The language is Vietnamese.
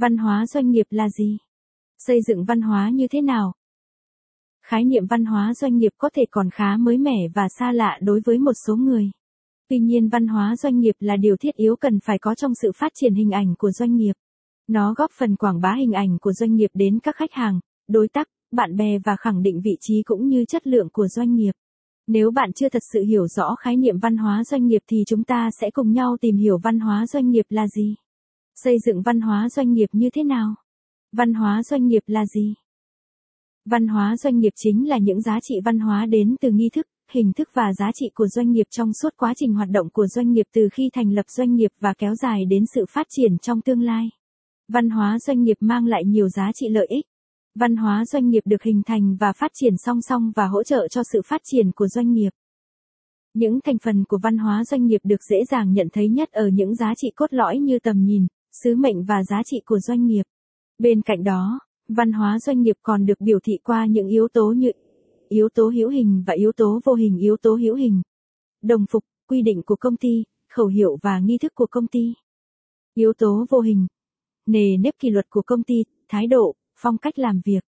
Văn hóa doanh nghiệp là gì? Xây dựng văn hóa như thế nào? Khái niệm văn hóa doanh nghiệp có thể còn khá mới mẻ và xa lạ đối với một số người. Tuy nhiên văn hóa doanh nghiệp là điều thiết yếu cần phải có trong sự phát triển hình ảnh của doanh nghiệp. Nó góp phần quảng bá hình ảnh của doanh nghiệp đến các khách hàng, đối tác, bạn bè và khẳng định vị trí cũng như chất lượng của doanh nghiệp. Nếu bạn chưa thật sự hiểu rõ khái niệm văn hóa doanh nghiệp thì chúng ta sẽ cùng nhau tìm hiểu văn hóa doanh nghiệp là gì. Xây dựng văn hóa doanh nghiệp như thế nào? Văn hóa doanh nghiệp là gì? Văn hóa doanh nghiệp chính là những giá trị văn hóa đến từ nghi thức, hình thức và giá trị của doanh nghiệp trong suốt quá trình hoạt động của doanh nghiệp từ khi thành lập doanh nghiệp và kéo dài đến sự phát triển trong tương lai. Văn hóa doanh nghiệp mang lại nhiều giá trị lợi ích. Văn hóa doanh nghiệp được hình thành và phát triển song song và hỗ trợ cho sự phát triển của doanh nghiệp. Những thành phần của văn hóa doanh nghiệp được dễ dàng nhận thấy nhất ở những giá trị cốt lõi như tầm nhìn, sứ mệnh và giá trị của doanh nghiệp. Bên cạnh đó, văn hóa doanh nghiệp còn được biểu thị qua những yếu tố như yếu tố hữu hình và yếu tố vô hình yếu tố hữu hình. Đồng phục, quy định của công ty, khẩu hiệu và nghi thức của công ty. Yếu tố vô hình, nề nếp kỷ luật của công ty, thái độ, phong cách làm việc.